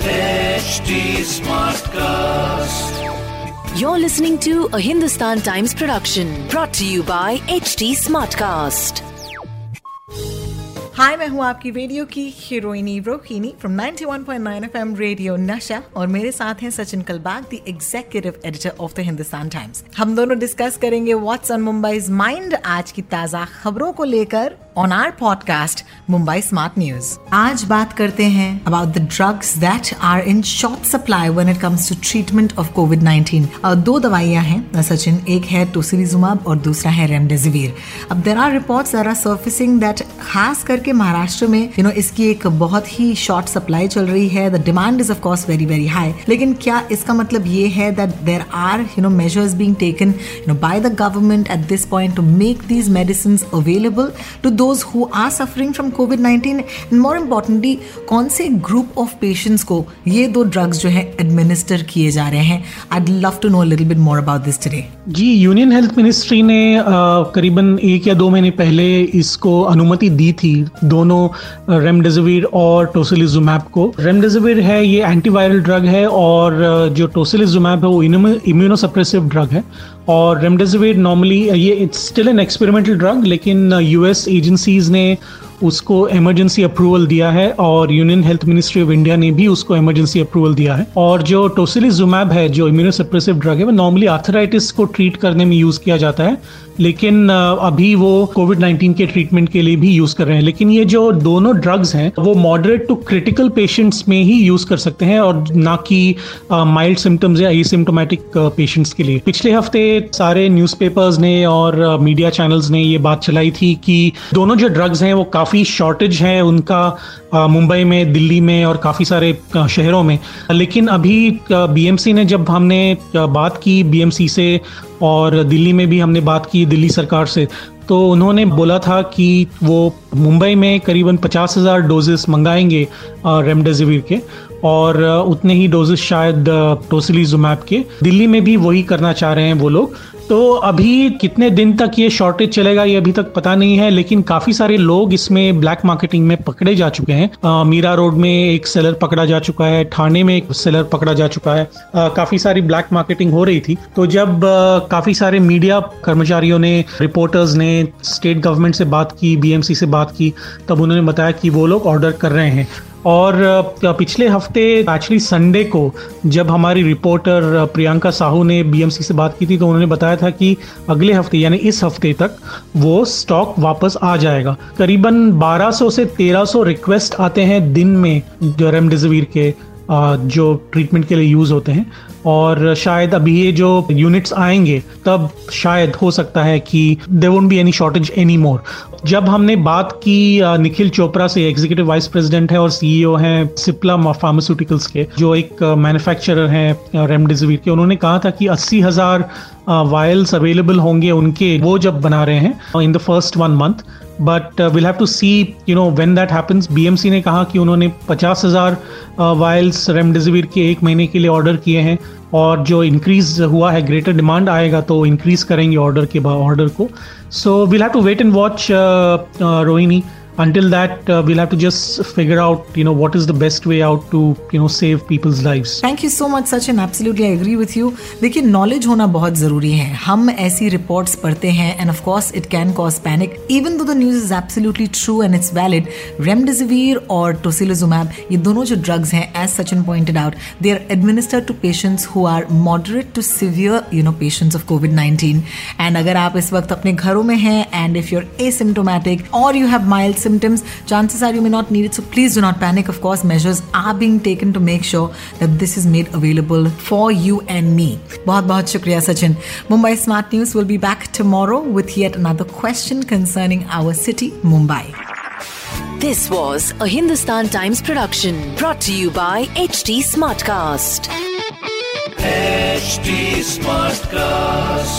HD Smartcast. You're listening to a Hindustan Times production brought to you by HT Smartcast. हाय मैं हूँ आपकी radio की heroine Rohini from 91.9 FM radio Nasha और मेरे साथ हैं Sachin Kalbag the executive editor of the Hindustan Times हम दोनों डिस्कस करेंगे व्हाट्स ऑन मुंबई माइंड आज की ताज़ा खबरों को लेकर on our podcast Mumbai smart news आज बात करते हैं about the drugs that are in short supply when it comes to treatment of Covid 19 दो दवाइयाँ हैं सचिन एक है टोसिलीजुमाब और दूसरा है रेमडेसिविर अब there are reports are surfacing that खास करके महाराष्ट्र में यू you नो know, इसकी एक बहुत ही शॉर्ट सप्लाई चल रही है. The demand is of course very very high लेकिन क्या इसका मतलब ये है that there are you know measures being taken you know by the government at this point to make these medicine available to those who are suffering from COVID-19 and more importantly, कौन से group of patients को ये दो drugs जो है administer किए जा रहे हैं? I love to know little bit more about this today ji union health ministry ने करीबन एक या दो महीने पहले इसको अनुमति दी थी दोनों रेमडेसिविर और टोसिलिजुमैब को। रेमडेसिविर है, ये एंटीवायरल ड्रग है और जो टोसिलिजुमैब है, वो इम्यूनोसप्रेसिव ड्रग है। और रेमडेसिविर नॉर्मली ये it's still an experimental drug लेकिन यूएस एजेंसीज ने उसको इमरजेंसी अप्रूवल दिया है और union health ministry of India ने भी उसको इमरजेंसी अप्रूवल दिया है। और जो टोसिलिजुमैब है, जो इम्यूनोसप्रेसिव ड्रग है, वो नॉर्मली आर्थराइटिस को ट्रीट करने में यूज़ किया जाता है, लेकिन अभी वो कोविड 19 के ट्रीटमेंट के लिए भी यूज़ कर रहे हैं। लेकिन ये जो दोनों ड्रग्स हैं, वो मॉडरेट टू क्रिटिकल पेशेंट्स में ही यूज़ कर सकते हैं और ना कि माइल्ड सिम्टम्स या एसिम्टोमेटिक पेशेंट्स के लिए। पिछले हफ़्ते सारे न्यूज़पेपर्स ने और मीडिया चैनल्स ने ये बात चलाई थी कि दोनों जो ड्रग्स हैं, वो काफ़ी शॉर्टेज है उनका मुंबई में, दिल्ली में और काफ़ी सारे शहरों में। लेकिन अभी बीएमसी ने जब हमने बात की बीएमसी से और दिल्ली में भी हमने बात की दिल्ली सरकार से तो उन्होंने बोला था कि वो मुंबई में करीबन पचास हज़ार डोजेस मंगाएँगे रेमडेसिविर के। और उतने ही डोजेस शायद टोसिलीजुमैब के। दिल्ली में भी वही करना चाह रहे हैं वो लोग। तो अभी कितने दिन तक ये शॉर्टेज चलेगा ये अभी तक पता नहीं है लेकिन काफ़ी सारे लोग इसमें ब्लैक मार्केटिंग में पकड़े जा चुके हैं। आ, मीरा रोड में एक सेलर पकड़ा जा चुका है ठाणे में एक सेलर पकड़ा जा चुका है। काफ़ी सारी ब्लैक मार्केटिंग हो रही थी। तो जब काफ़ी सारे मीडिया कर्मचारियों ने रिपोर्टर्स ने स्टेट गवर्नमेंट से बात की बीएमसी से बात की तब उन्होंने बताया कि वो लोग ऑर्डर कर रहे हैं। और पिछले हफ़्ते एक्चुअली संडे को, जब हमारी रिपोर्टर प्रियंका साहू ने बीएमसी से बात की थी तो उन्होंने बताया था कि अगले हफ़्ते, यानी इस हफ़्ते तक, वो स्टॉक वापस आ जाएगा। करीबन 1200 से 1300 रिक्वेस्ट आते हैं दिन में रेमडेसिविर के जो ट्रीटमेंट के लिए यूज़ होते हैं। और शायद अभी ये जो यूनिट्स आएँगे, तब शायद हो सकता है कि they won't be any shortage any more जब हमने बात की निखिल चोपड़ा से एग्जीक्यूटिव वाइस प्रेसिडेंट है और सीईओ हैं सिप्ला फार्मास्यूटिकल्स के, जो एक मैन्युफैक्चरर हैं रेमडेसिविर के, उन्होंने कहा था कि अस्सी हज़ार वायल्स अवेलेबल होंगे उनके, वो जब बना रहे हैं in the first one month but will have to see you know when that happens BMC ने कहा कि उन्होंने पचास हज़ार वायल्स रेमडेसिविर के एक महीने के लिए ऑर्डर किए हैं। और जो इंक्रीज हुआ है ग्रेटर डिमांड आएगा तो इंक्रीज करेंगे ऑर्डर के ऑर्डर को। So will have to wait and watch Rohini. Until that uh, we'll have to just figure out you know what is the best way out to you know save people's lives. Thank you so much sachin. Absolutely i agree with you. देखिए knowledge होना बहुत ज़रूरी है हम ऐसी reports पढ़ते हैं and of course it can cause panic even though the news is absolutely true and it's valid remdesivir और टोसिलिजुमैब ये दोनों जो ड्रग्स हैं as Sachin pointed out they are administered to patients who are moderate to severe you know patients of Covid 19 and अगर आप इस वक्त अपने घरों में हैं एंड इफ़ यूर एसिम्टोमेटिक और you have mild symptoms, chances are you may not need it. So please do not panic. Of course, measures are being taken to make sure that this is made available for you and me. बहुत बहुत शुक्रिया Sachin Mumbai Smart News will be back tomorrow with yet another question concerning our city, Mumbai. This was a Hindustan Times production brought to you by HT Smartcast. HT Smartcast.